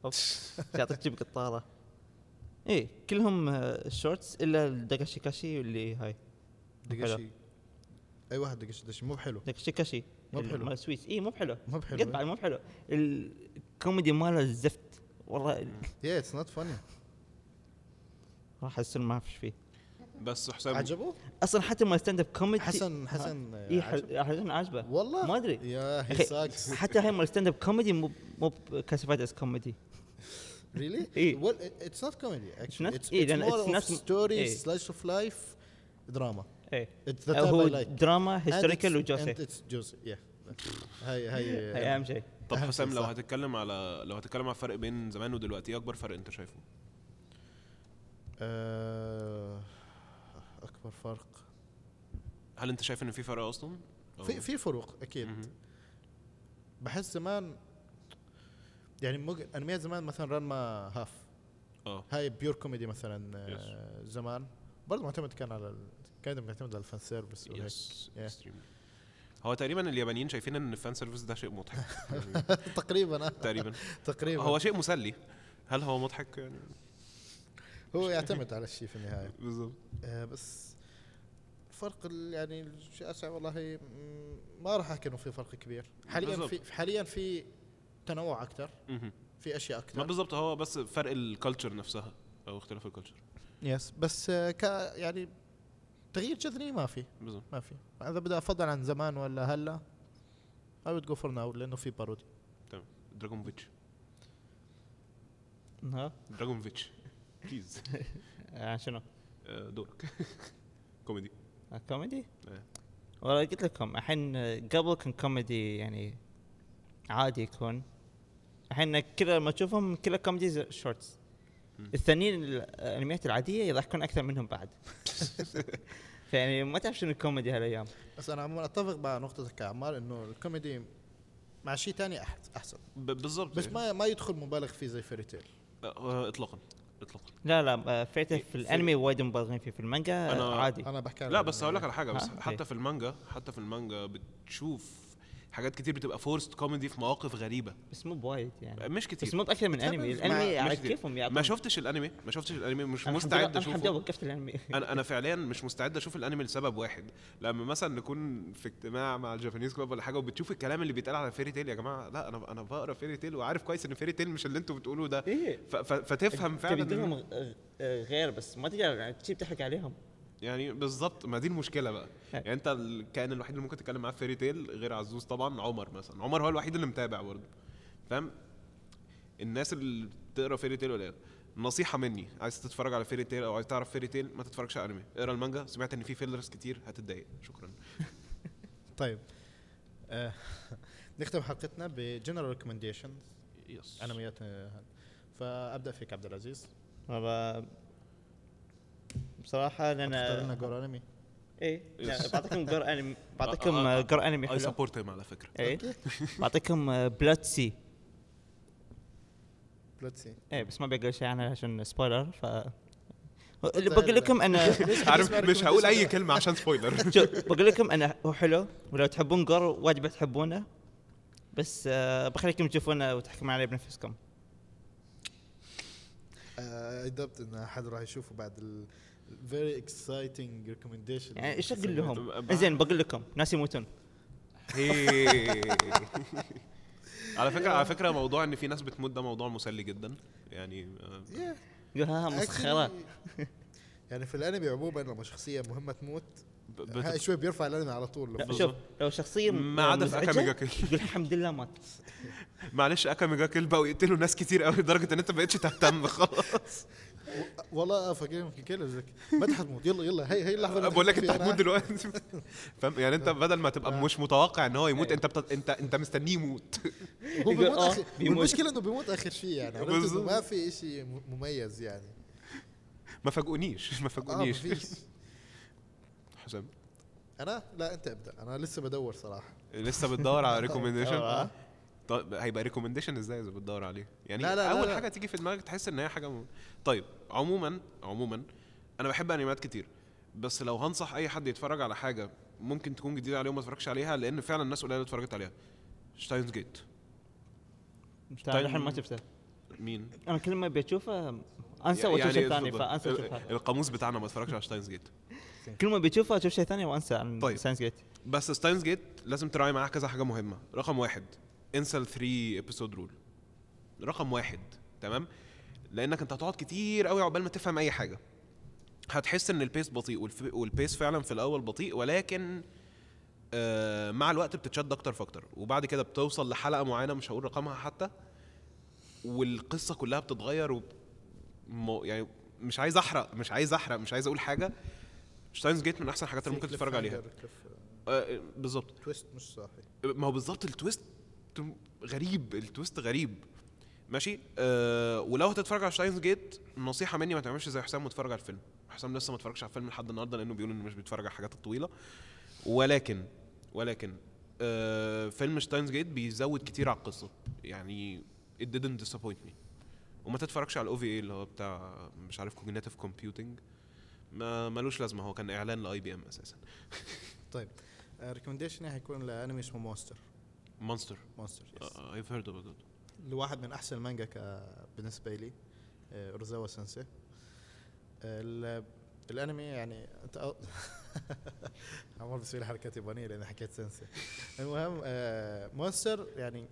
أوف يعطيك جيب قطاره إيه كلهم شورتس إلا الدقاشي كاشي اللي هاي. دقشي أي واحد دقشي دقشي مو بحلو. دقاشي كاشي مو بحلو. مال السويس اي مو بحلو. مو بحلو. قد بعد مو بحلو. الكوميدي ماله الزفت. والله yeah it's not funny راح اصير ما فيش فيه. بس حسام عجبه؟ أصلا حتى مال stand up comedy حسن حسن اي. حسن عاجبه. والله؟ ما أدري. yeah (laughs) he sucks حتى هاي مال stand up comedy مو مو classified as comedy really؟ إيه. well it's not comedy actually. Not- it's, إيه، it's more of story of life drama. إيه. It's the type هو I like. دراما historical و juicy. juicy. Yeah. هاي هاي هاي أهم شيء. طب أهم حسام شيء لو صح. هتتكلم على لو هتتكلم على الفرق بين زمان ودلوقتي إيه أكبر فرق أنت شايفه؟ آه، أكبر فرق. هل أنت شايف إن في فرق أصلا؟ أو- في في فروق أكيد. مهم. بحس زمان يعني ممكن انميات زمان مثلا Ranma Half. آه. هاي pure comedy مثلا آه، زمان. برضه معتمد كان على ال- كان معتمد على ال fan service وهيك. yes Yeah. هو تقريبا اليابانيين شايفين إن ال fan service ده شيء مضحك. (laughs) تقريبا آه، تقريبا. تقريبا. هو شيء مسلي. هل هو مضحك؟ يعني هو يعتمد على الشيء في النهاية. (laughs) بالظبط آه، بس فرق يعني الشاسع والله. ما راح أحكي إنه في فرق كبير. حاليا بالضبط. في حاليا في تنوع أكثر. في أشياء ما أكثر بالظبط هو بس فرق ال culture نفسها أو اختلاف ال culture yes بس آه، ك يعني تغيير جذري ما في. بالظبط ما في. اذا بدي أفضل عن زمان ولا هلا؟ I would go for now لأنه في parody تمام. دراجون فيتش ها؟ دراجون فيتش please آه، شنو؟ دورك. (laughs) كوميدي آه، كوميدي؟ إيه. والله قلت لكم الحين آه، قبل كان كوميدي يعني عادي يكون. الحين كذا لما تشوفهم كلها كوميدي shorts. الثانيين الانميات العادية يضحكون أكثر منهم بعد. (laughs) فيعني ما تعرف شنو الكوميدي هالأيام. بس أنا عموما أتفق مع نقطتك يا عمار إنه الكوميدي مع شيء ثاني أحسن. ب- بالظبط بس ما ما يدخل مبالغ فيه زي فيري تيل آه، اطلاقا. اطلاقا. لا لا آه، فعلا في الأنمي وايد مبالغين فيه. في المانجا أنا- عادي. أنا بحكي عن لا بس هقول لك على حاجة بس؟ حتى إيه. في المانجا حتى في المانجا بتشوف حاجات كتير بتبقى forced comedy في مواقف غريبة. بس مو بوايد يعني. مش كتير. بس مو من انمي الانمي على. كيفهم يعطون ما شفتش الانمي؟ ما شفتش الانمي؟ مش أنا مستعد أشوفه. وقفت الانمي. (laughs) أنا أنا فعليا مش مستعد أشوف الانمي لسبب واحد. لما مثلا نكون في اجتماع مع ال Japanese club ولا حاجة وبتشوف الكلام اللي بيتقال على فيري تيل يا جماعة لا أنا أنا بقرأ فيري تيل وعارف كويس إن فيري تيل مش اللي أنتوا بتقولوه ده. ف- فتفهم فعلا غير بس ما تقدر يعني تحرق عليهم. يعني بالظبط ما دي المشكلة بقى. يعني انت الكائن الوحيد اللي ممكن تتكلم معاه في فيري تيل غير عزوز طبعا عمر مثلا. عمر هو الوحيد اللي متابع برضه. فاهم؟ الناس اللي بتقرأ فيري تيل ولا نصيحة مني عايز تتفرج على فيري تيل أو عايز تعرف فيري تيل ما تتفرجش على انمي اقرأ المانجا. سمعت إن في fillers كتير هتتضايق. شكرا. (laughs) طيب. آه نختم حلقتنا ب general recommendations yes أنميات آه،. فأبدأ فيك عبد العزيز. والله بصراحة اختار لنا gore أنمي؟ إيه. يعني بعطيكم gore انمي (laughs) بعطيكم آه، آه، آه، gore أنمي اي حلو. support him على فكرة. إيه. (laughs) بعطيكم Blood C C إيه بس ما بقول شيء عنها عشان spoiler ف اللي بقول لكم أنا (laughs) عارف مش هقول أي كلمة عشان spoiler شوف بقول لكم أنا هو حلو ولو تحبون gore واجب تحبونه بس آه، بخليكم تشوفونه وتحكمون عليه بنفسكم. I doubt إن أحد راح يشوفه بعد ال very exciting recommendation يعني إيش أقول لهم؟ زين بقول لكم ناس يموتون (laughs) على فكرة على فكرة موضوع إن في ناس بتموت ده موضوع مسلي جدا. يعني آه، ها مسخرة. (laughs) يعني في الأنمي عموما لما شخصية مهمة تموت بت- شوي بيرفع الأنمي على طول. شوف لو شخصية ما عدا في كيل. يقول الحمد لله مات. (laughs) معلش Akame ga Kill بقوا يقتلوا ناس كتير قوي لدرجة إن أنت ما بقتش تهتم خلاص. والله فاكر كده زك ما انت حتموت يلا يلا. هي هي اللحظة اللي بقول لك انت هتموت. دلوقتي. (laughs) فاهم؟ يعني انت بدل ما تبقى آه. مش متوقع إن هو يموت انت بت... انت انت مستنيه يموت. هو بيموت آه، اخر. المشكلة إنه بيموت آخر شيء يعني. عرفت إنه بالظبط. ما في شيء مميز يعني. ما فاجئونيش. (laughs) ما آه فاجئونيش مفيش (laughs) حسام؟ أنا؟ لا أنت ابدأ. أنا لسه بدور صراحة. لسه بتدور على recommendation آه. طيب هيبقى recommendation إزاي إذا بتدور عليه؟ يعني لا، لا، لا، أول لا. حاجة تيجي في دماغك تحس إن هي حاجة م... طيب عموما عموما أنا بحب انميات كتير بس لو هنصح أي حد يتفرج على حاجة ممكن تكون جديدة عليه وما اتفرجش عليها لأن فعلا الناس قليلة اتفرجت عليها. Steins Gate تعال الحين ما شفته مين؟ أنا كل ما بشوفه أنسى وأشوف شيء ثاني. فأنسى أشوف هذا القاموس بتاعنا ما اتفرجش على Steins Gate (laughs) كل ما بشوفه أشوف شيء ثاني وأنسى عن طيب. Steins Gate بس Steins Gate لازم تراعي معاه كذا حاجة مهمة. رقم واحد انسى ال 3 episode rule رقم واحد تمام؟ لأنك أنت هتقعد كتير قوي عقبال ما تفهم أي حاجة. هتحس إن ال pace بطيء وال pace فعلا في الأول بطيء ولكن آه مع الوقت بتتشد أكتر فاكتر وبعد كده بتوصل لحلقة معينة مش هقول رقمها حتى والقصة كلها بتتغير وب... يعني مش عايز أحرق مش عايز أحرق مش عايز أقول حاجة. Steins Gate من أحسن الحاجات اللي ممكن تتفرج عليها. آه بالظبط. twist مش صاحي. ما هو بالظبط ال twist غريب ال twist غريب. ماشي؟ أه ولو هتتفرج على Steins Gate نصيحة مني ما تعملش زي حسام وتتفرج على الفيلم. حسام لسه ما اتفرجش على الفيلم لحد النهارده لأنه بيقول إنه مش بيتفرج على الحاجات الطويلة. ولكن ولكن أه فيلم Steins Gate بيزود كتير على القصة. يعني it didn't disappoint me. وما تتفرجش على ال OVA اللي هو بتاع مش عارف cognitive computing ما ملوش لازمة. هو كان إعلان ل IBM أساسا. (laughs) طيب recommendation هيكون لأنمي اسمه Monster Monster Monster heard about it لواحد من أحسن المانجا بالنسبة لي آه، أوراساوا سensei ال- الأنمي يعني أنت عمال بسوي لي حركات يابانية لأن حكيت سensei المهم آه، Monster يعني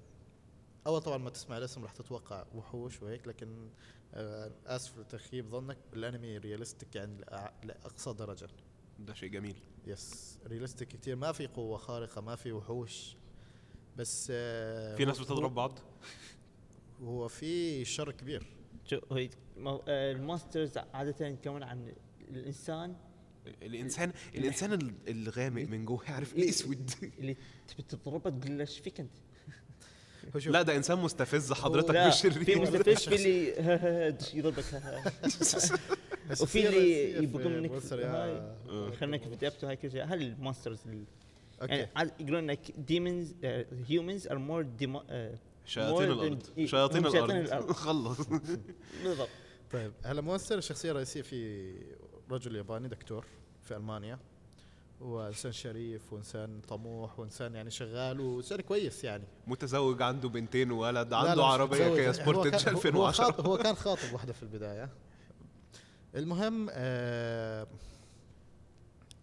أول طبعا ما تسمع الاسم راح تتوقع وحوش وهيك لكن آه، اسف لتخيب ظنك الأنمي realistic يعني لأقصى درجة. ده شيء جميل. yes realistic كتير. ما في قوة خارقة ما في وحوش. بس آه، في هو- ناس بتضرب بعض؟ هو في شر كبير. شو هي مو- آه، ال monsters عادة يتكون عن الإنسان. الإنسان الإنسان ال- الغامق من جوه عارف الأسود. اللي تبي تضربه تقول له إيش فيك أنت؟ هو لا ده إنسان مستفز حضرتك مش في شرير مستفز في اللي (laughs) يضربك (laughs) وفي اللي يبقى منك. آه. خلينا في ديبته هاي كل شيء هل المونسترز يعني يقولون انك ديمونز هيومنز ار مور شياطين more than- الأرض إيه، شياطين الأرض. الأرض. (laughs) خلص. (laughs) بالضبط. طيب هلا مونستر الشخصية الرئيسية في رجل ياباني دكتور في ألمانيا. هو إنسان شريف وإنسان طموح وإنسان يعني شغال وإنسان كويس يعني. متزوج عنده بنتين وولد لا، عنده لا، مش عربية. كيا هو سبورتج كان- هو- هو 2010 خاطب هو كان (laughs) خاطب واحدة في البداية. المهم آه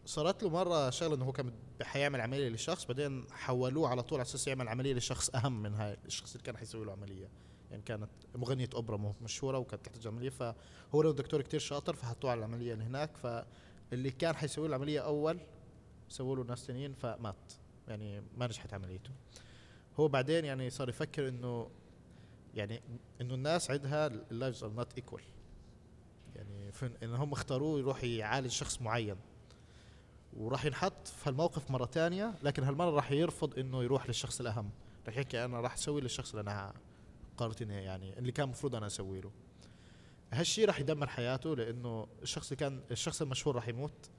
صارت له مرة شغلة إنه هو كان حيعمل عملية لشخص بعدين حولوه على طول على أساس يعمل عملية لشخص أهم من هاي الشخص اللي كان حيسوي له عملية. يعني كانت مغنية أوبرا مشهورة وكانت تحتاج عملية فهو لو دكتور كتير شاطر فحطوه على العملية اللي هناك فاللي كان حيسوي له العملية أول سووا له ناس تانيين فمات. يعني ما نجحت عمليته. هو بعدين يعني صار يفكر إنه يعني إنه الناس عندها ال lives are not equal يعني إن هم اختاروه يروح يعالج شخص معين. وراح ينحط في هالموقف مرة تانية لكن هالمرة راح يرفض إنه يروح للشخص الأهم. راح يحكي أنا راح أسوي للشخص اللي أنا قررت إني يعني اللي كان المفروض أنا أسوي له. هالشيء راح يدمر حياته لأنه الشخص اللي كان الشخص المشهور راح يموت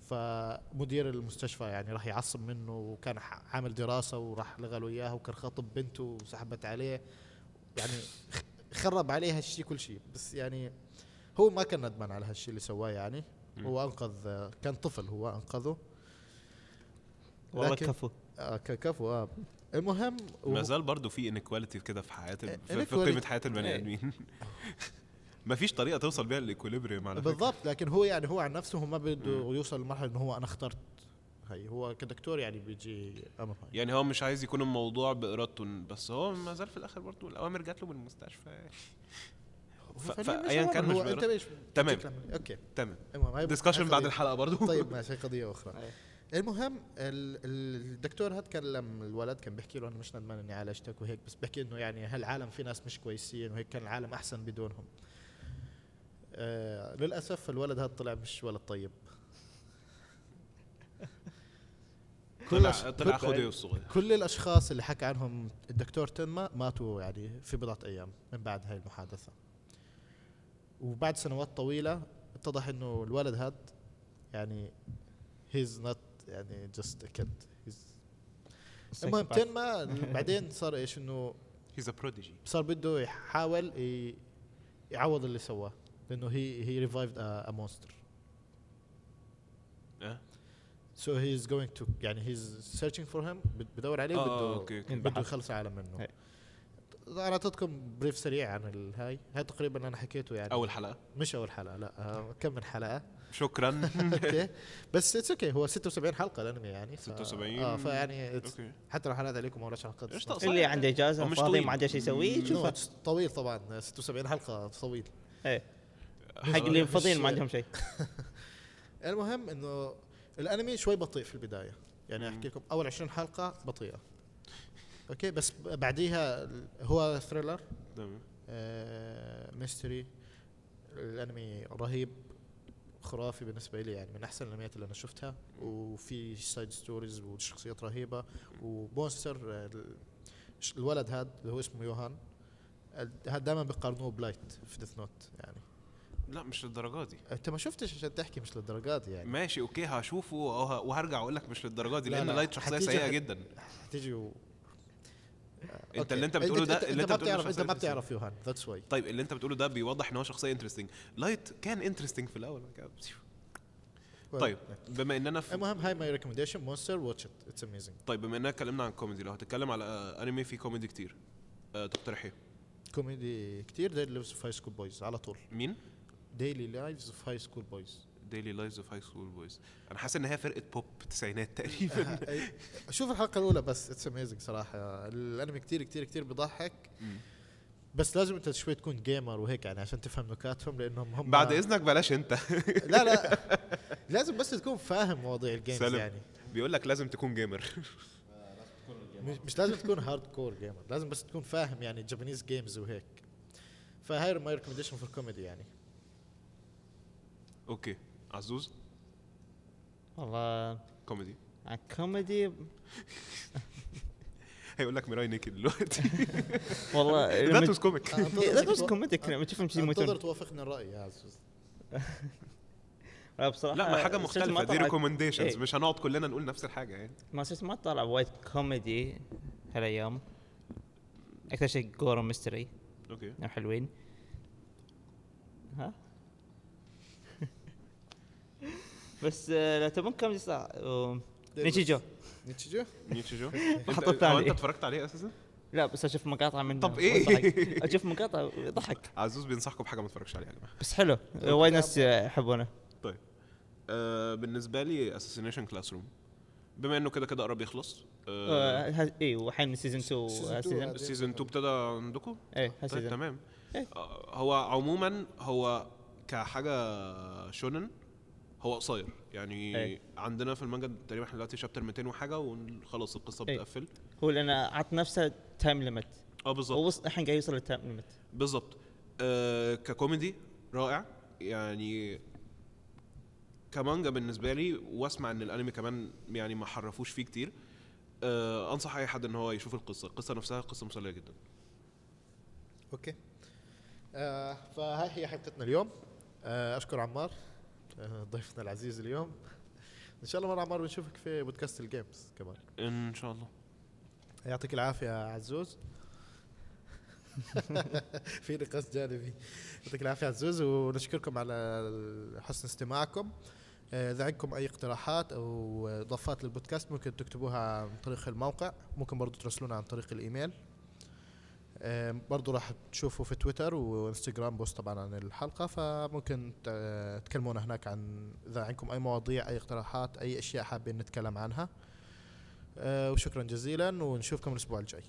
فمدير المستشفى يعني راح يعصب منه وكان عامل دراسة وراح لغى له إياها وكان خاطب بنته وسحبت عليه. يعني خرب عليه هالشيء كل شيء بس يعني هو ما كان ندمان على هالشيء اللي سواه يعني. هو أنقذ كان طفل هو أنقذه. والله كفو. آه كفو آه. المهم ما زال برضه في inequality كده في حياة ال- في. قيمه حياة البني إيه. آدمين. (laughs) مفيش طريقة توصل بيها لل equilibrium على بالضبط لكن هو يعني هو عن نفسه هو ما بده يوصل لمرحلة إنه هو أنا اخترت. هي هو كدكتور يعني بيجي أمر هاي. يعني هو مش عايز يكون الموضوع بإرادته بس هو ما زال في الآخر برضه الأوامر جات له من المستشفى. ف- ففعلياً مش فأياً أمر، كان مش انت. ليش تمام. okay. تمام. المهم discussion بعد. الحلقة برضه طيب ماشي هي قضية أخرى. (laughs) المهم ال- ال- الدكتور هاد كلم الولد كان بيحكي له أنا مش ندمان إني عالجتك وهيك بس بحكي إنه يعني هالعالم في ناس مش كويسين وهيك كان العالم أحسن بدونهم. آه للأسف الولد هذا طلع مش ولد طيب. (laughs) طلع الأش- طلع كل- خديو الصغير كل الأشخاص اللي حكى عنهم الدكتور تنما ماتوا يعني في بضعة أيام من بعد هاي المحادثة. وبعد سنوات طويلة اتضح إنه الولد هذا يعني he's not يعني just a kid المهم تنما (laughs) بعدين صار إيش إنه he's a prodigy صار بده يحاول يعوض اللي سواه لإنه هي هي revived a monster so he is going to يعني he's searching for him بدور عليه آه، بده ينبحث. يخلص العالم منه. هي. أنا أعطيتكم brief سريع عن الهاي هاي. تقريبا أنا حكيته يعني. أول حلقة. مش أول حلقة لا. آه، كم من حلقة. شكرا. (laughs) أوكي. بس اتس أوكي هو 76 حلقة الانمي يعني ف... 76 آه فيعني حتى لو حلقات عليكم ولا حلقات إيش؟ اللي عنده إجازة مش فاضي. ما عنده شيء يسويه No, شوفه. It's طويل طبعا. 76 حلقة طويل. إيه. حق (laughs) اللي فاضيين ما عندهم شيء (laughs) المهم إنه الأنمي شوي بطيء في البداية. يعني. احكي لكم أول 20 حلقة بطيئة. okay بس بعديها هو thriller تمام. آه mystery الانمي رهيب خرافي بالنسبة لي يعني من أحسن الانميات اللي أنا شفتها. وفي side stories وشخصيات رهيبة. ومونستر آه، الولد هذا اللي هو اسمه يوهان هذا دائما بيقارنوه بلايت في ديث نوت يعني. لا مش للدرجة دي. أنت ما شفتش عشان تحكي مش للدرجات دي يعني. ماشي okay هشوفه وه- وهرجع أقول لك مش للدرجة دي لا، لأن لا، لايت شخصية سيئة جدا. هتيجي انت اللي انت بتقوله ده اللي أنت انت ما بتقوله بتعرف أنت ما. بتعرف يوهان that's why طيب اللي انت بتقوله ده بيوضح ان هو شخصية interesting لايت كان interesting في الأول. طيب بما إننا في المهم هاي my recommendation مونستر watch it it's amazing طيب بما إننا اتكلمنا عن كوميدي لو هتتكلم على آه، انمي فيه كوميدي كتير آه، تقترح إيه؟ كوميدي كتير. ديلي لايفز اوف هاي سكول بويز على طول. مين؟ Daily Lives of High School Boys Daily Lives of High School Boys أنا حاسس إن هي فرقة بوب تسعينات تقريبا. (laughs) شوف الحلقة الأولى بس it's amazing صراحة. الأنمي كتير كتير كتير بيضحك. بس لازم أنت شوي تكون gamer وهيك يعني عشان تفهم نكاتهم لأنهم هم بعد إذنك بلاش أنت. (laughs) لا لا. لازم بس تكون فاهم مواضيع الجيمز سالم. يعني. بيقول لك لازم تكون جيمر مش, مش لازم تكون هارد كور جيمر لازم بس تكون فاهم يعني جابانيز جيمز وهيك. فهاي ماي ريكومنديشن فور كوميدي يعني. أوكي. عزوز والله كوميدي كوميدي (laughs) هيقول لك ميراي نيكد دلوقتي. (laughs) والله ذات لما- واز كوميك إيه، لا بس كوميدي كنا بتشوفهم شيء انتظر يموتون توافقني الرأي يا عزوز. لا بصراحة لا ما حاجة مختلفة. دي recommendations إيه. مش هنقعد كلنا نقول نفس الحاجة يعني. ما ما طلع وايد كوميدي هالايام أكثر شيء جورو mystery okay. حلوين. ها؟ بس لو تبون كوميدي صح نيتشيجو. نيتشيجو؟ نيتشيجو. هو ثانية. أنت اتفرجت عليه أساسا؟ لا بس أشوف مقاطع منه. طب إيه؟ ويضحك. (laughs) أشوف مقاطع يضحك عزوز بينصحكم بحاجة ما تتفرجش عليها يا جماعة. بس حلو. وايد ناس يحبونه. طيب. آه بالنسبة لي Assassination Classroom بما إنه كده كده قرب يخلص آه، آه ها- اي وحين season 2 Season two season هذا. ال season 2 ابتدى عندكم؟ إيه طيب تمام. إيه. آه هو عموما هو كحاجة shonen هو قصير. يعني إيه. عندنا في المانجا تقريبا إحنا دلوقتي chapter 200 وحاجة وخلاص القصة إيه. بتقفل. هو لأنه عط نفسه time limit آه بالظبط. هو الحين قاعد يوصل لل time limit بالظبط. آه ككوميدي رائع. يعني كمانجا بالنسبة لي وأسمع إن الأنمي كمان يعني ما حرفوش فيه كتير. آه أنصح أي حد إن هو يشوف القصة. القصة نفسها قصة مسلية جدا. okay. آه فهاي هي حلقتنا اليوم. آه أشكر عمار. ضيفنا العزيز اليوم. إن شاء الله مرة عمار بنشوفك في بودكاست ال games كمان. إن شاء الله. يعطيك العافية عزوز. (laughs) في نقاش جانبي. يعطيك العافية عزوز ونشكركم على حسن استماعكم. آه، إذا عندكم أي اقتراحات أو إضافات للبودكاست ممكن تكتبوها عن طريق الموقع. ممكن برضو ترسلونا عن طريق الإيميل. آه، برضو راح تشوفوا في تويتر وانستغرام post طبعا عن الحلقة فممكن تكلمونا هناك عن إذا عندكم أي مواضيع أي اقتراحات أي أشياء حابين نتكلم عنها. آه، وشكرا جزيلا ونشوفكم الأسبوع الجاي.